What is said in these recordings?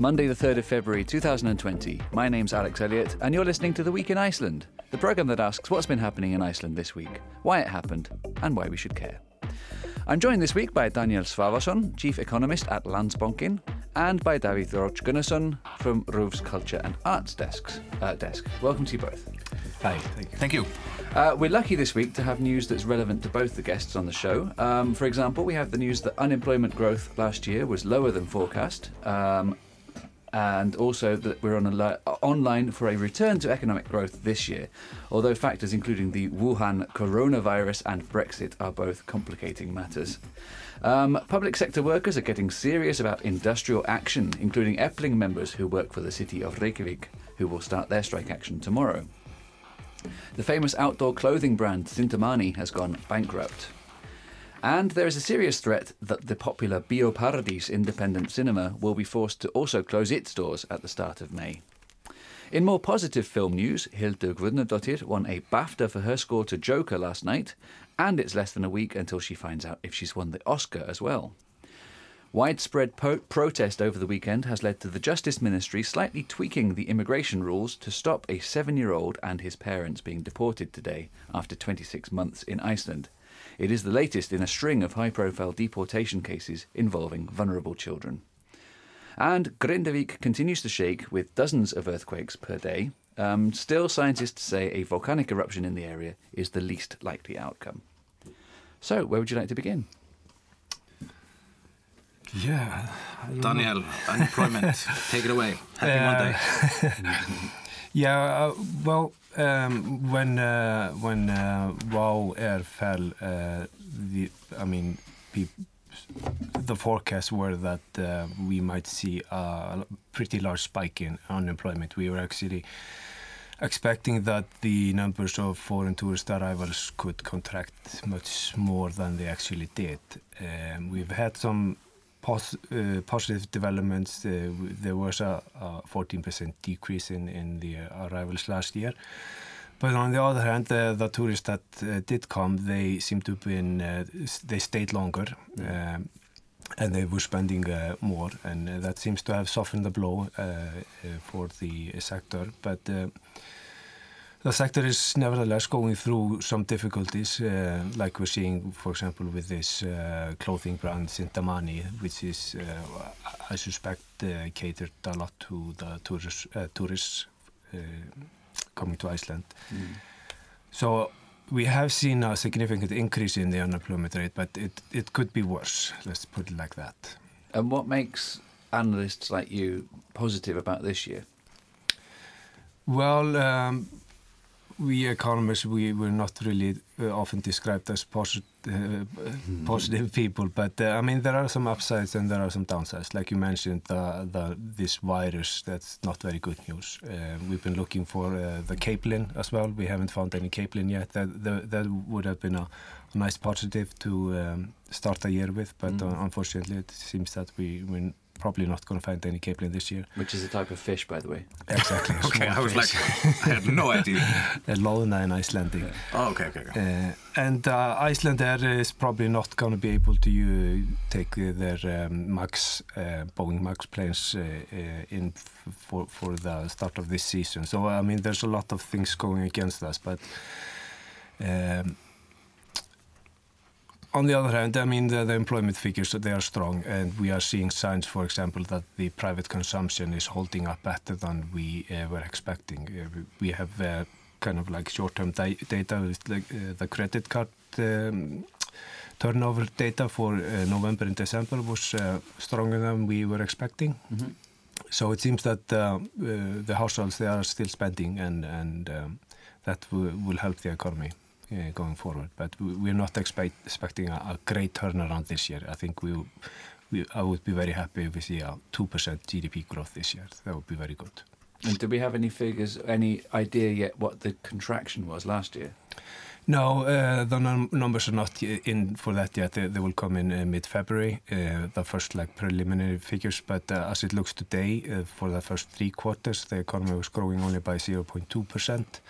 It's Monday, the 3rd of February 2020. My name's Alex Elliott, and you're listening to The Week in Iceland, the programme that asks what's been happening in Iceland this week, why it happened, and why we should care. I'm joined this week by Daniel Svavarsson, Chief Economist at Landsbankinn, and by David Roach Gunnarsson from RÚV's Culture and Arts desks, uh, desk. Welcome to you both. Hi, thank you. Thank you. Uh, we're lucky this week to have news that's relevant to both the guests on the show. Um, for example, we have the news that unemployment growth last year was lower than forecast, um, and also that we're on online for a return to economic growth this year, although factors including the Wuhan coronavirus and Brexit are both complicating matters. Um, public sector workers are getting serious about industrial action, including Efling members who work for the city of Reykjavik, who will start their strike action tomorrow. The famous outdoor clothing brand Cintamani has gone bankrupt. And there is a serious threat that the popular Bioparadis independent cinema will be forced to also close its doors at the start of May. In more positive film news, Hildur Guðnadóttir won a BAFTA for her score to Joker last night, and it's less than a week until she finds out if she's won the Oscar as well. Widespread po- protest over the weekend has led to the Justice Ministry slightly tweaking the immigration rules to stop a seven year old and his parents being deported today after 26 months in Iceland. It is the latest in a string of high profile deportation cases involving vulnerable children. And Grindavik continues to shake with dozens of earthquakes per day. Um, still, scientists say a volcanic eruption in the area is the least likely outcome. So, where would you like to begin? Yeah. I know. Daniel, unemployment. Take it away. Happy Uh, Monday. Yeah, uh, well, um, when uh, when uh, WoW Air fell, uh, the I mean, peop the forecasts were that uh, we might see a pretty large spike in unemployment. We were actually expecting that the numbers of foreign tourist arrivals could contract much more than they actually did. Um, we've had some pos- uh, positive developments. Uh, there was a, a 14% decrease in, in the arrivals last year. But on the other hand, the tourists that uh, did come, they seem to have been, they stayed longer. Um, and they were spending more, and that seems to have softened the blow for the sector. But the sector is nevertheless going through some difficulties, uh, like we're seeing, for example, with this uh, clothing brand Sintamani, which is, uh, I suspect, uh, catered a lot to the tourists, uh, tourists uh, coming to Iceland. So we have seen a significant increase in the unemployment rate, but it, it could be worse. Let's put it like that. And what makes analysts like you positive about this year? Well, um, we economists, we were not really uh, often described as posit- uh, positive people, but uh, I mean, there are some upsides and there are some downsides. Like you mentioned, the, the, this virus, that's not very good news. We've been looking for the capelin as well. We haven't found any capelin yet. That, that, that would have been a, nice positive to um, start a year with, but uh, unfortunately, it seems that we, we're probably not going to find any capelin this year. Which is a type of fish, by the way. Exactly. Okay, I was fish. like, I had no idea. a Loðna in Icelandic. Oh, okay, okay, okay. Uh, and uh, Iceland Air is probably not going to be able to uh, take uh, their um, Max, uh, Boeing Max planes uh, uh, in for, for the start of this season. So, I mean, there's a lot of things going against us. But um, on the other hand, I mean, the, the employment figures, they are strong. And we are seeing signs, for example, that the private consumption is holding up better than we uh, were expecting. Uh, we- have uh, kind of like short-term data, with like uh, the credit card um, turnover data for uh, November and December was uh, stronger than we were expecting. So it seems that the households they are still spending, and and um, that will help the economy going forward. But we- we're not expect, expecting a, a great turnaround this year. I think we, we I would be very happy if we see a two percent GDP growth this year. That would be very good. And do we have any figures, any idea yet what the contraction was last year? No, uh, the num- numbers are not in for that yet. They, they will come in uh, mid-February, uh, the first like preliminary figures. But as it looks today, for the first three quarters, the economy was growing only by 0.2 percent.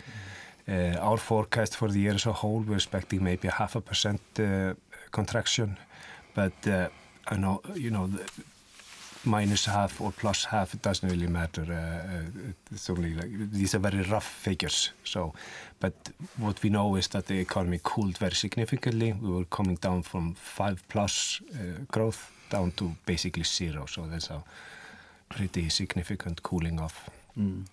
Uh, our forecast for the year as a whole, we're expecting maybe a half a percent uh, contraction. But uh, I know, you know, minus half or plus half, it doesn't really matter. It's only like these are very rough figures. So, but what we know is that the economy cooled very significantly. We were coming down from five plus growth down to basically zero. So there's a pretty significant cooling off. Mm.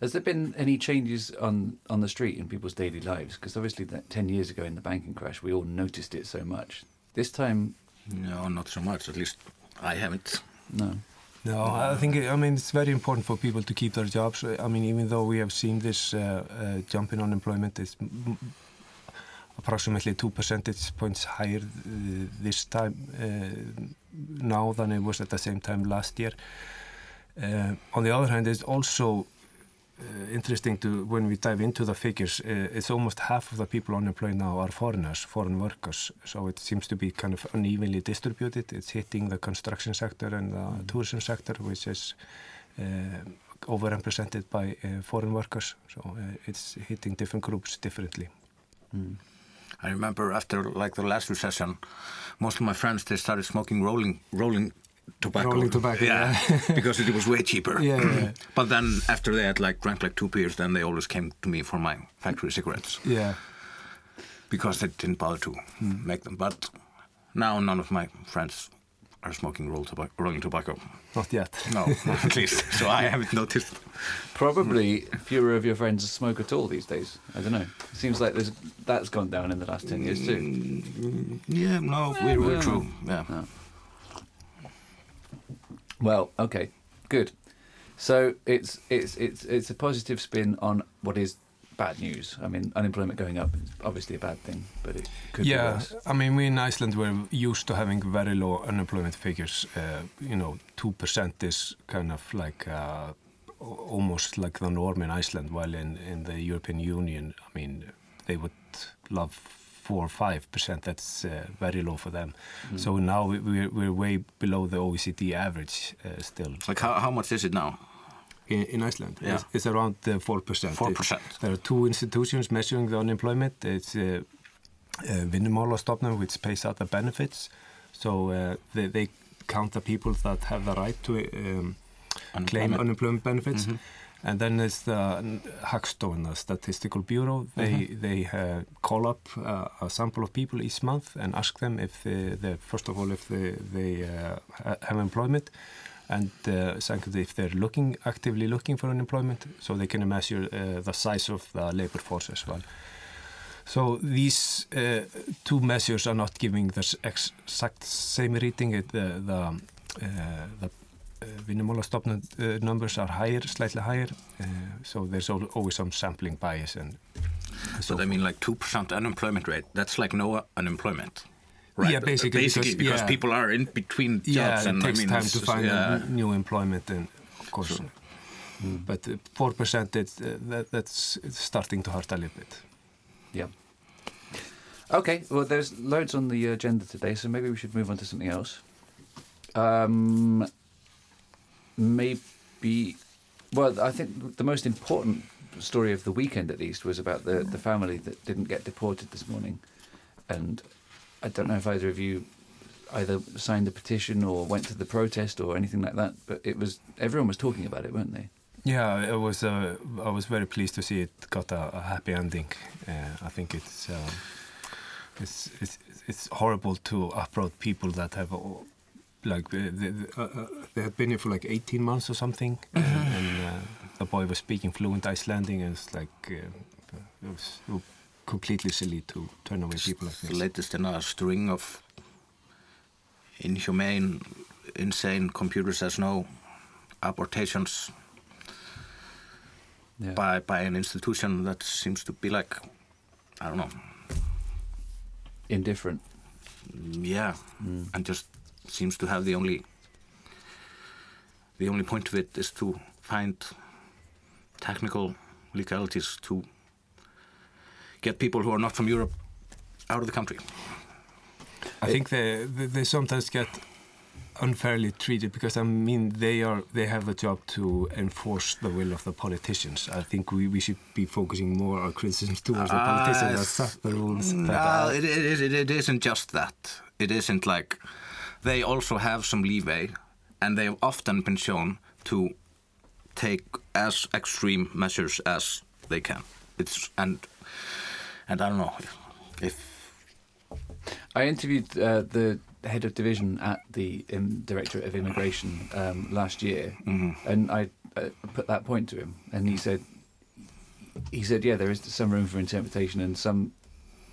Has there been any changes on, on the street in people's daily lives? Because obviously, that 10 years ago in the banking crash, we all noticed it so much. This time, No, not so much. At least I haven't. no. No, I think I mean it's very important for people to keep their jobs. I mean, even though we have seen this uh, uh, jump in unemployment, it's m- approximately two percentage points higher uh, this time uh, now than it was at the same time last year. Uh, on the other hand, it's also interesting to when we dive into the figures. Uh, it's almost half of the people unemployed now are foreigners, foreign workers. So it seems to be kind of unevenly distributed. It's hitting the construction sector and the tourism sector, which is uh, overrepresented by foreign workers. So it's hitting different groups differently. Mm. I remember after like the last recession, most of my friends they started smoking rolling rolling tobacco. Rolling tobacco, yeah, because it was way cheaper. Yeah, yeah, yeah. but then after they had like drank like two beers, then they always came to me for my factory cigarettes Yeah. because they didn't bother to make them. But now none of my friends are smoking roll tobac- rolling tobacco. Not yet. No, at least. So I haven't noticed. Probably fewer of your friends smoke at all these days. I don't know. It seems like there's, that's gone down in the last 10 years too. Mm, Yeah, no, we're, we're true. Yeah. No. Well, okay, good. So it's it's it's it's a positive spin on what is bad news. I mean, unemployment going up is obviously a bad thing, but it could be Yeah, worse. I mean, we in Iceland were used to having very low unemployment figures. Uh, you know, 2% is kind of like uh, almost like the norm in Iceland, while in, in the European Union, I mean, they would love 4 or 5%. That's uh, very low for them. So now we, we're, we're way below the OECD average uh, still. Like how, how much is it now? In, in Iceland, Yeah. it's, it's around uh, 4%. 4%. It- there are two institutions measuring the unemployment. It's uh, uh, Vinnumálastofnun, which pays out the benefits. So uh, they, they count the people that have the right to um, claim Unemployment. unemployment benefits. And then there's the Hagstofan, the Statistical Bureau. They they uh, call up uh, a sample of people each month and ask them if they, they first of all if they, they uh, ha- have employment, and uh, secondly if they're looking actively looking for unemployment, so they can measure uh, the size of the labor force as well. So these uh, two measures are not giving the exact same reading. It, the the, uh, the uh, Vinnumálastofnun uh, numbers are higher, slightly higher. Uh, so there's al- always some sampling bias and So I mean, like two percent unemployment rate. That's like no unemployment. Yeah, basically, Basically, because- because, yeah. people are in between jobs, yeah, it and takes I mean, time it's to just- find yeah. n- new employment and of course. Mm. But four percent, it's uh, that, that's it's starting to hurt a little bit. Yeah. Okay, well, there's loads on the agenda today, so maybe we should move on to something else. Um, maybe, well, I think the most important story of the weekend, at least, was about the, the family that didn't get deported this morning. And I don't know if either of you either signed a petition or went to the protest or anything like that, but it was everyone was talking about it, weren't they? Yeah, it was. Uh, I was very pleased to see it got a, a happy ending. Uh, I think it's, um, it's it's it's horrible to uproot people that have uh, like uh, they, uh, uh, they had been here for like 18 months or something, and, and uh, the boy was speaking fluent Icelandic, and it's like uh, it was completely silly to turn away people like the this. latest in a string of inhumane, insane computer says no abortations Yeah. by by an institution that seems to be like I don't know, Indifferent. mm, yeah, and just seems to have the only the only point of it is to find technical legalities to get people who are not from Europe out of the country. I think they, they sometimes get unfairly treated because I mean they are they have a job to enforce the will of the politicians. I think we, we should be focusing more our criticisms towards the politicians that set the rules. No, uh, it, it, it, it isn't just that. It isn't like they also have some leeway and they have often been shown to take as extreme measures as they can. It's and and I don't know if, if I interviewed uh, the head of division at the um, Directorate of Immigration um, last year, and I uh, put that point to him, and he said, he said, yeah, there is some room for interpretation, and some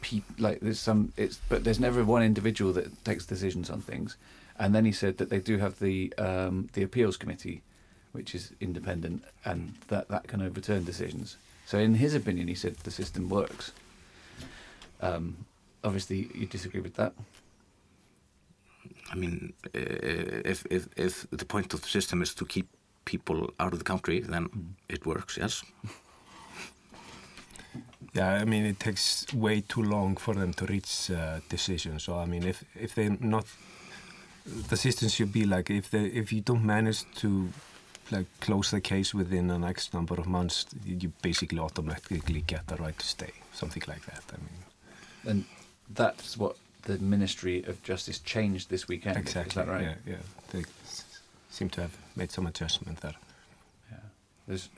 people like there's some it's, but there's never one individual that takes decisions on things, and then he said that they do have the um, the appeals committee, which is independent, and that that can overturn decisions. So in his opinion, he said the system works. Um, obviously, you disagree with that. I mean, uh, if, if, if the point of the system is to keep people out of the country, then it works, yes. Yeah, I mean, it takes way too long for them to reach uh, decisions. So, I mean, if if they're not, the system should be like if they if you don't manage to like close the case within the next number of months, you basically automatically get the right to stay, something like that. I mean, And that's what the Ministry of Justice changed this weekend. exactly. Is that right? Yeah, yeah. They s- seem to have made some adjustment there. Yeah. There's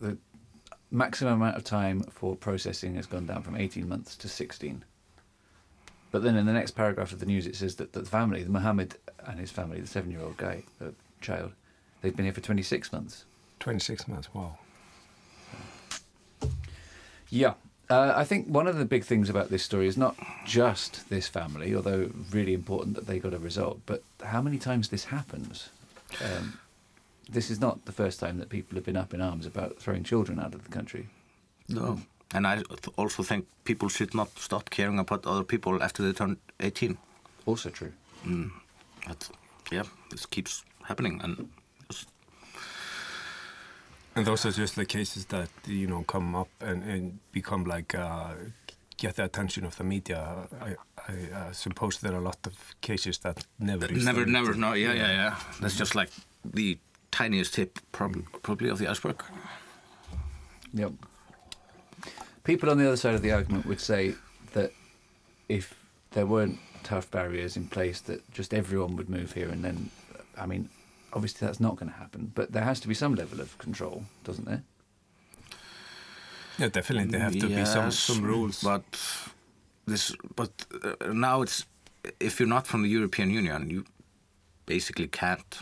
the maximum amount of time for processing has gone down from 18 months to 16. But then in the next paragraph of the news, it says that the family, the Mohammed and his family, the seven-year-old guy, the child, they've been here for 26 months. Twenty-six months. Wow. Yeah. Uh, I think one of the big things about this story is not just this family, although really important that they got a result, but how many times this happens. Um, this is not the first time that people have been up in arms about throwing children out of the country. No. And I also think people should not start caring about other people after they turn 18. Also true. Mm. But, yeah, this keeps happening. And And those are just the cases that you know come up and, and become like uh, get the attention of the media. I, I uh, suppose there are a lot of cases that never never, never, no, yeah, yeah, yeah. That's just like the tiniest tip, prob- probably, of the iceberg. Yep. People on the other side of the argument would say that if there weren't tough barriers in place, that just everyone would move here, and then, I mean, obviously that's not going to happen. But there has to be some level of control, doesn't there? Yeah, definitely there have to be some some rules. But this, but uh, now it's if you're not from the European Union, you basically can't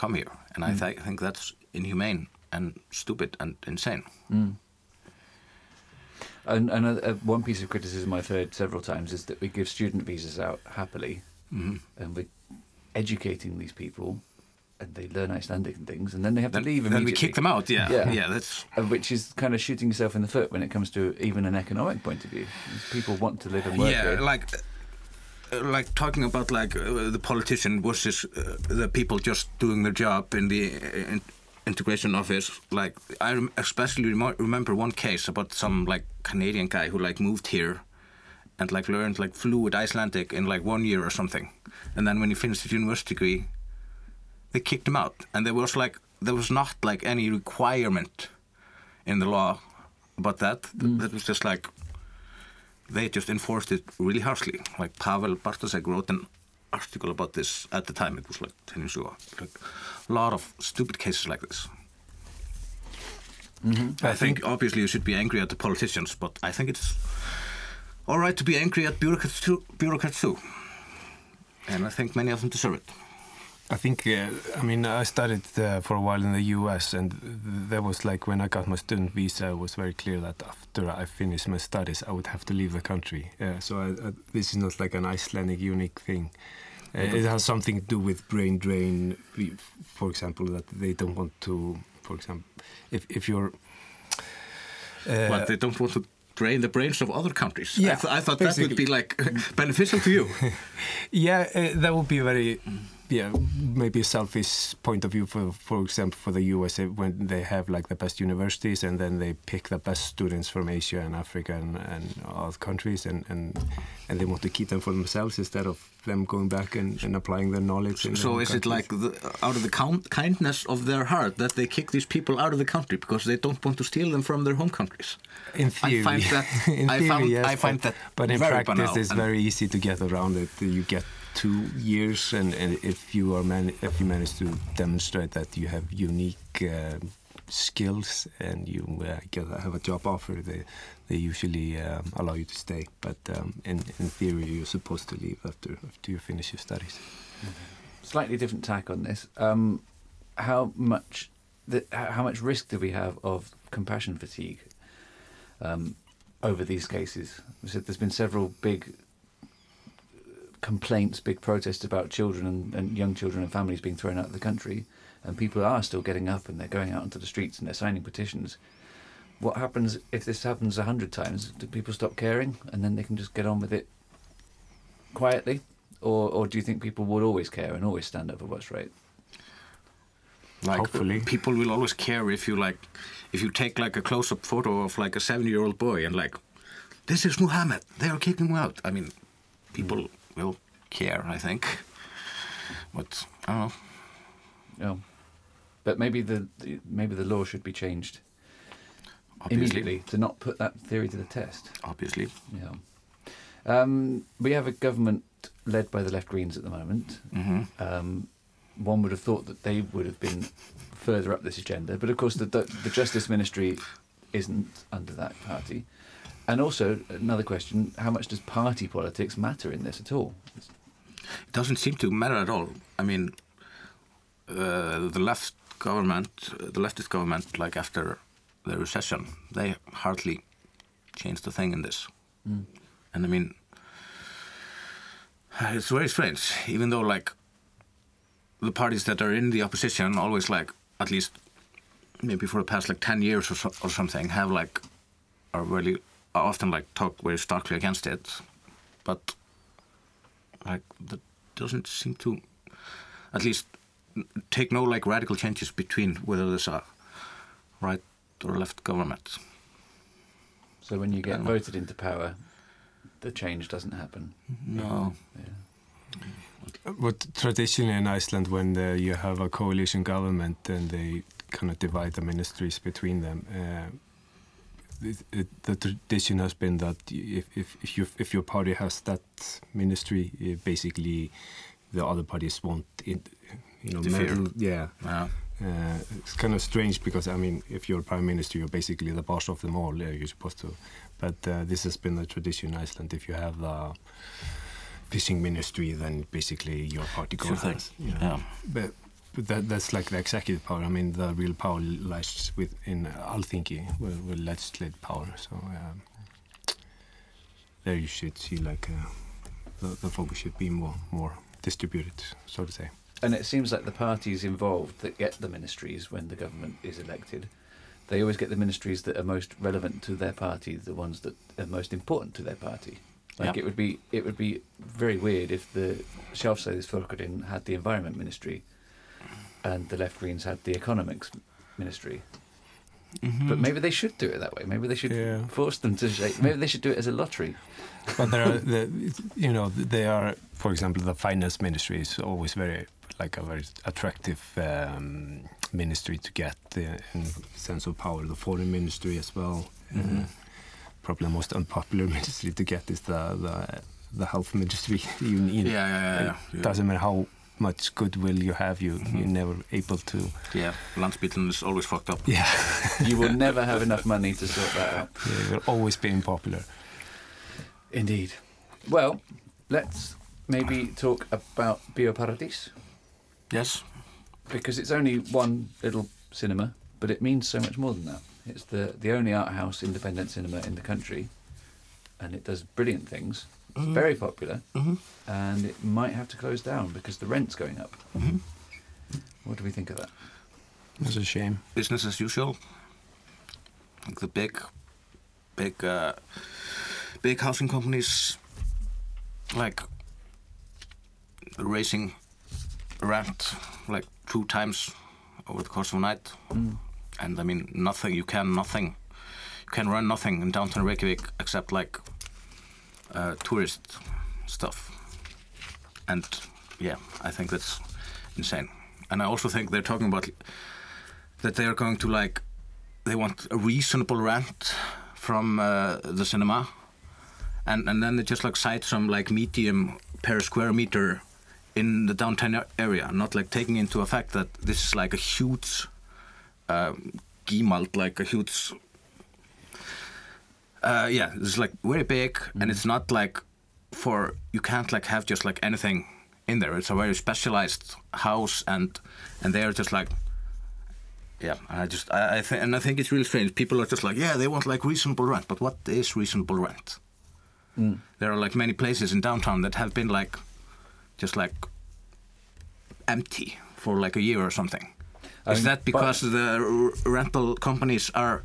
come here, and I th- think that's inhumane and stupid and insane. And, and uh, uh, one piece of criticism I've heard several times is that we give student visas out happily, and we're educating these people, and they learn Icelandic and things, and then they have Then, to leave then we kick them out. Yeah, Yeah. yeah, that's which is kind of shooting yourself in the foot when it comes to even an economic point of view. People want to live and work yeah, here. like. Like talking about like uh, the politician versus uh, the people just doing their job in the uh, in integration office. Like I rem- especially remo- remember one case about some like Canadian guy who like moved here and like learned like fluent Icelandic in like one year or something, and then when he finished his university degree, they kicked him out, and there was like there was not like any requirement in the law about that. That was just like they just enforced it really harshly. Like Pavel Bartosek wrote an article about this at the time. It was like ten years ago. Like a lot of stupid cases like this. I think obviously you should be angry at the politicians, but I think it's all right to be angry at bureaucrats too. Bureaucrats too. And I think many of them deserve it. I think, uh, I mean, I studied uh, for a while in the US, and th- there was like when I got my student visa, it was very clear that after I finished my studies, I would have to leave the country. Uh, so I, I, this is not like an Icelandic unique thing. Uh, it has something to do with brain drain, for example, that they don't want to, for example, if, if you're. Uh, but they don't want to drain the brains of other countries. Yeah, I, th- I thought that would be like beneficial to you. Yeah, uh, that would be very, yeah, maybe a selfish point of view for, for example, for the US uh, when they have like the best universities and then they pick the best students from Asia and Africa and, and other countries and, and and they want to keep them for themselves instead of them going back and, and applying their knowledge. in So is it like the, out of the count, kindness of their heart that they kick these people out of the country because they don't want to steal them from their home countries? in theory? I find that in I theory, found yes, I find but, that but in practice banal it's and- very easy to get around it. You get two years, and, and if you are man if you manage to demonstrate that you have unique uh, skills and you uh, get have a job offer, they they usually um, allow you to stay. But um, in in theory, you're supposed to leave after after you finish your studies. Slightly different tack on this. Um, how much the, how much risk do we have of compassion fatigue um, over these cases? There's been several big complaints, big protests about children and, and young children and families being thrown out of the country, and people are still getting up and they're going out into the streets and they're signing petitions. What happens if this happens a hundred times? Do people stop caring and then they can just get on with it quietly, or or do you think people would always care and always stand up for what's right? Like Hopefully. people will always care if you like if you take like a close-up photo of like a seven-year-old boy and like this is Muhammad. They are kicking him out. I mean, people will care. I think, but I don't know. Yeah. But maybe the, the maybe the law should be changed Obviously, immediately to not put that theory to the test. obviously. Yeah. Um, we have a government led by the left Greens at the moment. hmm Um, one would have thought that they would have been further up this agenda, but of course the the, the Justice Ministry isn't under that party. And also another question: How much does party politics matter in this at all? It doesn't seem to matter at all. I mean, uh, the left government, the leftist government, like after the recession, they hardly changed a thing in this. And I mean, it's very strange. Even though like the parties that are in the opposition always like at least maybe for the past like ten years or, so, or something have like are really often like talk very starkly against it, but like that doesn't seem to at least take no like radical changes between whether there's a right or left government. So when you get don't voted into power, the change doesn't happen. No. Yeah. But traditionally in Iceland, when uh, you have a coalition government and they kind of divide the ministries between them, uh, it, it, the tradition has been that if, if, if, you, if your party has that ministry, uh, basically the other parties won't, in, you know, meddle- yeah. Yeah. Uh, it's kind of strange because I mean, if you're prime minister, you're basically the boss of them all. Yeah, you're supposed to. But uh, this has been the tradition in Iceland. If you have the fishing ministry, then basically your party Sure you know. Yeah. But, but that, that's like the executive power. I mean, the real power lies within Alþingi, with, where legislative power. So um, there you should see like uh, the, the focus should be more more distributed, so to say. And it seems like the parties involved that get the ministries when the government is elected, they always get the ministries that are most relevant to their party, the ones that are most important to their party. Like Yeah. it would be, it would be very weird if the Sjálfstæðisflokkurinn had the environment ministry, and the left Greens had the economics ministry. But maybe they should do it that way. Maybe they should Yeah. force them to. Shape. Maybe they should do it as a lottery. but there are the, you know they are for example the finance ministry is always very like a very attractive um, ministry to get uh, in sense of power the foreign ministry as well uh, probably the most unpopular ministry to get is the the, the health ministry you need Yeah, yeah, yeah, yeah. it doesn't matter how much goodwill you have you you're mm-hmm. never able to Yeah, Landsbiten is always fucked up. yeah You will never have enough money to sort that out. you're always being popular Indeed. Well, let's maybe talk about Bioparadis Yes. because it's only one little cinema, but it means so much more than that. It's the the only art house independent cinema in the country, and it does brilliant things. It's very popular, Mm-hmm. and it might have to close down because the rent's going up. Mm-hmm. What do we think of that? it's a shame Business as usual. Like the big, big, uh, big housing companies, like raising rent like two times over the course of a night. Mm. and I mean nothing. You can nothing. You can run nothing in downtown Reykjavik except like uh, tourist stuff. And yeah, I think that's insane. And I also think they're talking about that they are going to like they want a reasonable rent from uh, the cinema, and and then they just like cite some like medium per square meter in the downtown area, not like taking into effect that this is like a huge um, gimalt, like a huge. Uh, yeah, it's like very big, and it's not like for you can't like have just like anything in there. It's a very specialized house, and and they're just like yeah, I just I, I think and I think it's really strange. People are just like, yeah, they want like reasonable rent, but what is reasonable rent? There are like many places in downtown that have been like just like empty for like a year or something. I is mean, that because the r- rental companies are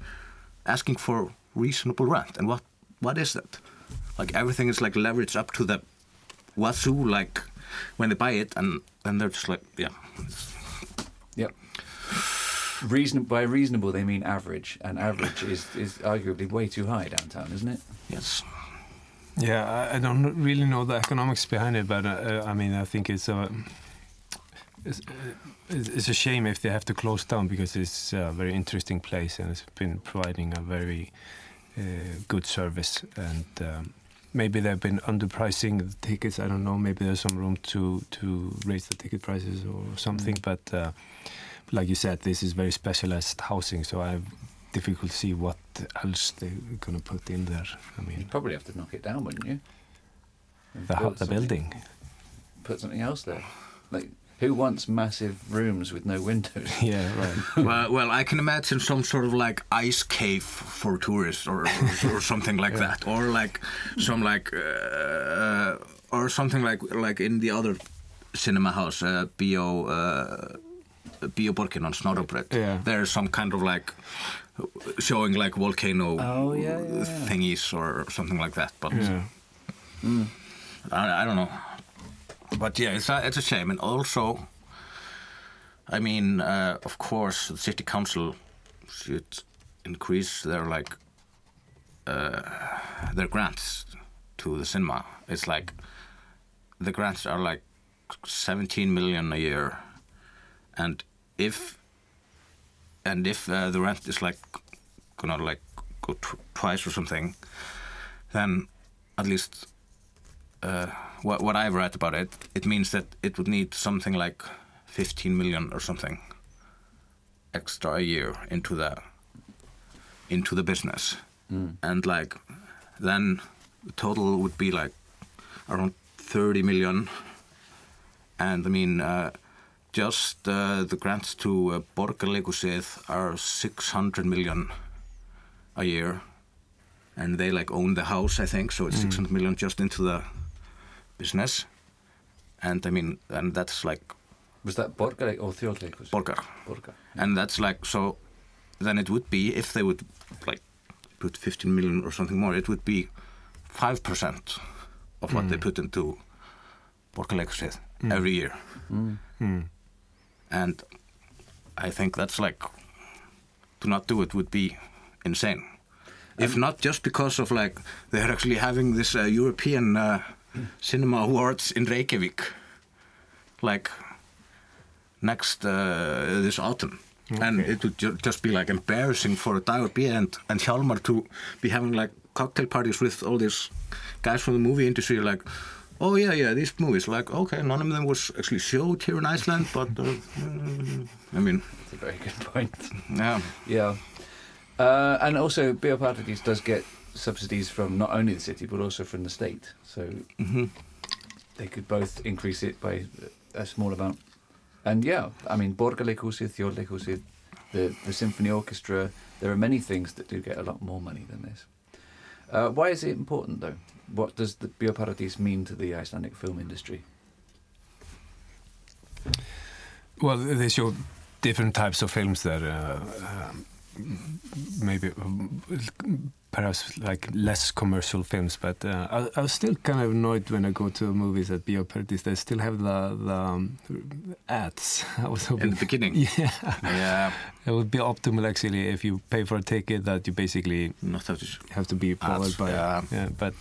asking for reasonable rent? And what what is that? Like everything is like leveraged up to the wazoo, like when they buy it, and then they're just like, yeah, Yep. Reason by reasonable they mean average, and average is, is arguably way too high downtown, isn't it? yes. Yeah, I, I don't really know the economics behind it, but uh, uh, I mean, I think it's a it's, uh, it's it's a shame if they have to close down because it's a very interesting place and it's been providing a very uh, good service and. Um, Maybe they've been underpricing the tickets. I don't know. Maybe there's some room to, to raise the ticket prices or something. But uh, like you said, this is very specialized housing, so I have difficult to see what else they're gonna put in there. I mean, You'd probably have to knock it down, wouldn't you? And the, the building. Put something else there. Like, who wants massive rooms with no windows? Yeah, right. well, well, I can imagine some sort of like ice cave for tourists, or or, or something like that, or like some like uh, or something like like in the other cinema house, uh, Bio uh, Bio Borgin on Snorrabraut. Yeah. There's some kind of like showing like volcano Oh, yeah, yeah, yeah. thingies or something like that, but. yeah. I, I don't know. But yeah, it's a, it's a shame. And also, I mean, uh, of course, the city council should increase their like uh, their grants to the cinema. It's like the grants are like 17 million a year, and if and if uh, the rent is like gonna like go tw- twice or something, then at least uh, what, what I've read about it, it means that it would need something like 15 million or something extra a year into the into the business, and like then the total would be like around 30 million, and I mean uh, just uh, the grants to uh, Borgarleikhúsið are 600 million a year. And they like own the house i think. So it's 600 million just into the business. And i mean and that's like Was that Borgarleik or Þjóðleikhús? borgar. Borgar. and that's like so then it would be if they would like put 15 million or something more it would be 5% of what they put into Borgarleikhúsið every year. And i think that's like to not do it would be insane. If not just because of like they're actually having this uh, European uh, cinema awards in Reykjavik like next uh, this autumn. And it would ju- just be like embarrassing for Dagur and, and Hjalmar to be having like cocktail parties with all these guys from the movie industry like oh yeah yeah these movies. Like okay none of them was actually showed here in Iceland but uh, I mean That's a very good point. yeah. Yeah. Uh, and also, Biopartidis does get subsidies from not only the city but also from the state. So they could both increase it by a small amount. And yeah, I mean, Borgarleikhúsið, Þjóðleikhúsið, the, the symphony orchestra, there are many things that do get a lot more money than this. Uh, why is it important though? What does the Bioparadis mean to the Icelandic film industry? Well, they show different types of films there. Uh, um, maybe perhaps like less commercial films, but uh, I, I was still kind of annoyed when I go to movies at Bioparadis. They still have the the um, ads. I was hoping in the beginning Yeah, yeah it would be optimal actually if you pay for a ticket that you basically not have to have to be powered by. yeah. yeah, but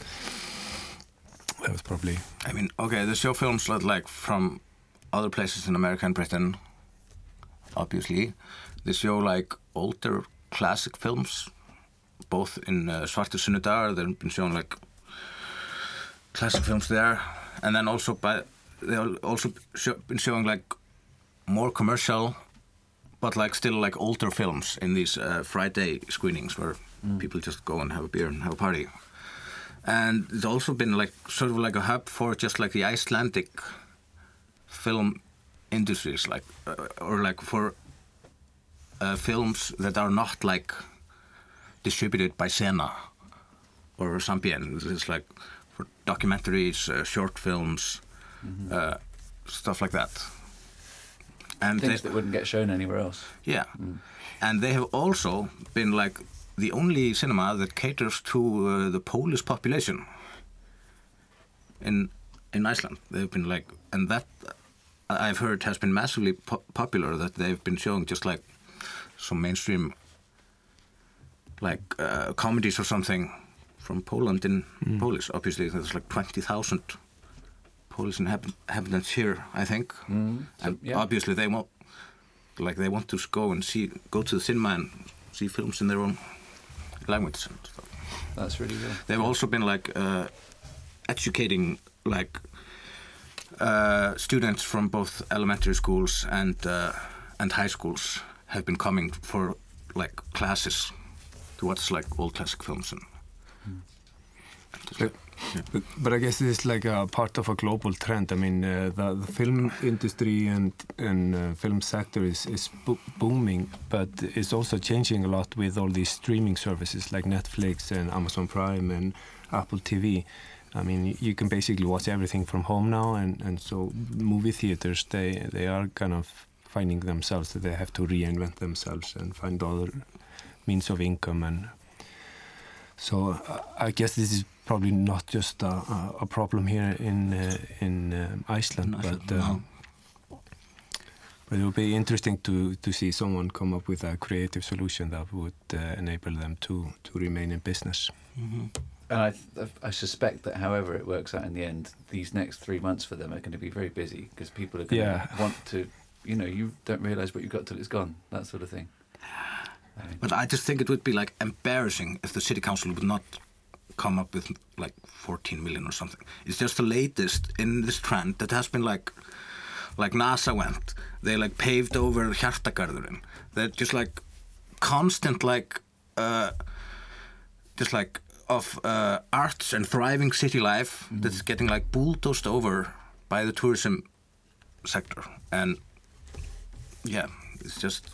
that was probably I mean, okay, they show films that, like from other places in America and Britain, obviously. They show like older classic films, both in uh, Svartur Sunnudagar, they've been shown like classic films there, and then also by they also show, been showing like more commercial, but like still like older films in these uh, Friday screenings where mm. people just go and have a beer and have a party. And it's also been like sort of like a hub for just like the Icelandic film industries, like uh, or like for uh, films that are not like distributed by Sena or Sambien. It's like for documentaries, uh, short films, mm -hmm. stuff like that. And things they, that wouldn't get shown anywhere else. Yeah, mm. and they have also been like the only cinema that caters to uh, the Polish population in in Iceland. They've been like, and that I've heard has been massively po popular. That they've been showing just like some mainstream like uh, comedies or something from Poland in mm. Polish. Obviously, there's like twenty thousand Polish inhabitants here, I think, mm. so, and yeah. obviously they want like they want to go and see go to the cinema and see films in their own language and stuff. That's really good. They've also been like uh, educating like uh, students from both elementary schools and uh, and high schools have been coming for like classes to watch like old classic films and. Mm. But, yeah. but, but, I guess this is like a part of a global trend. I mean, uh, the, the, film industry and and uh, film sector is is bo booming, but it's also changing a lot with all these streaming services like Netflix and Amazon Prime and Apple TV. I mean, you can basically watch everything from home now, and, and so movie theaters they they are kind of finding themselves that they have to reinvent themselves and find other means of income, and so uh, I guess this is probably not just a, a problem here in uh, in uh, Iceland, Iceland, but. No. But it would be interesting to, to see someone come up with a creative solution that would uh, enable them to, to remain in business. Mm -hmm. And I, I suspect that however it works out in the end, these next three months for them are going to be very busy because people are going yeah. to want to, you know, you don't realise what you've got till it's gone, that sort of thing. I mean, but I just think it would be like embarrassing if the city council would not come up with like 14 million or something. It's just the latest in this trend that has been like, like NASA went. They like paved over Hjartagarðurinn. They're just like constant like, uh, just like of uh, arts and thriving city life mm. that's getting like bulldozed over by the tourism sector and yeah it's just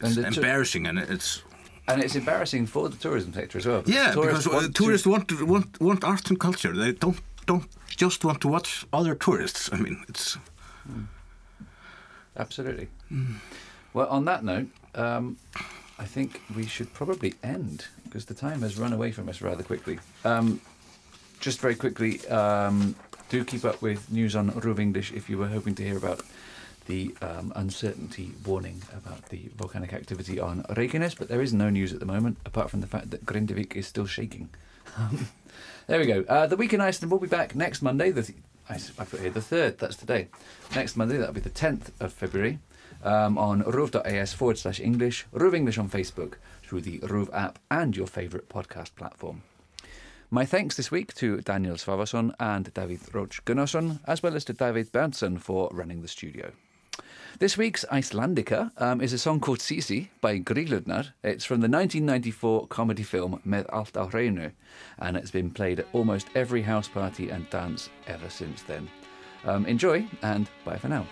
it's embarrassing and it's and it's embarrassing for the tourism sector as well. Yeah, tourists because want tourists to... want, to, want want arts and culture. They don't don't just want to watch other tourists. I mean, it's mm. absolutely. Mm. Well, on that note, um, I think we should probably end because the time has run away from us rather quickly. Um, just very quickly, um, do keep up with news on RÚV English if you were hoping to hear about the um, uncertainty warning about the volcanic activity on Reykjanes, but there is no news at the moment apart from the fact that Grindavik is still shaking. there we go. Uh, the week in Iceland will be back next Monday. The th- I, put here the third. That's today. Next Monday, that'll be the tenth of February. Um, on ruv.is forward slash English, RÚV English on Facebook, through the RÚV app and your favourite podcast platform. My thanks this week to Daniel Svavarsson and David Roach Gunnarsson, as well as to David Berndsen for running the studio. This week's Icelandica um, is a song called Sisi by Grýlurnar. It's from the 1994 comedy film Með allt á hreinu, and it's been played at almost every house party and dance ever since then. Um, enjoy, and bye for now.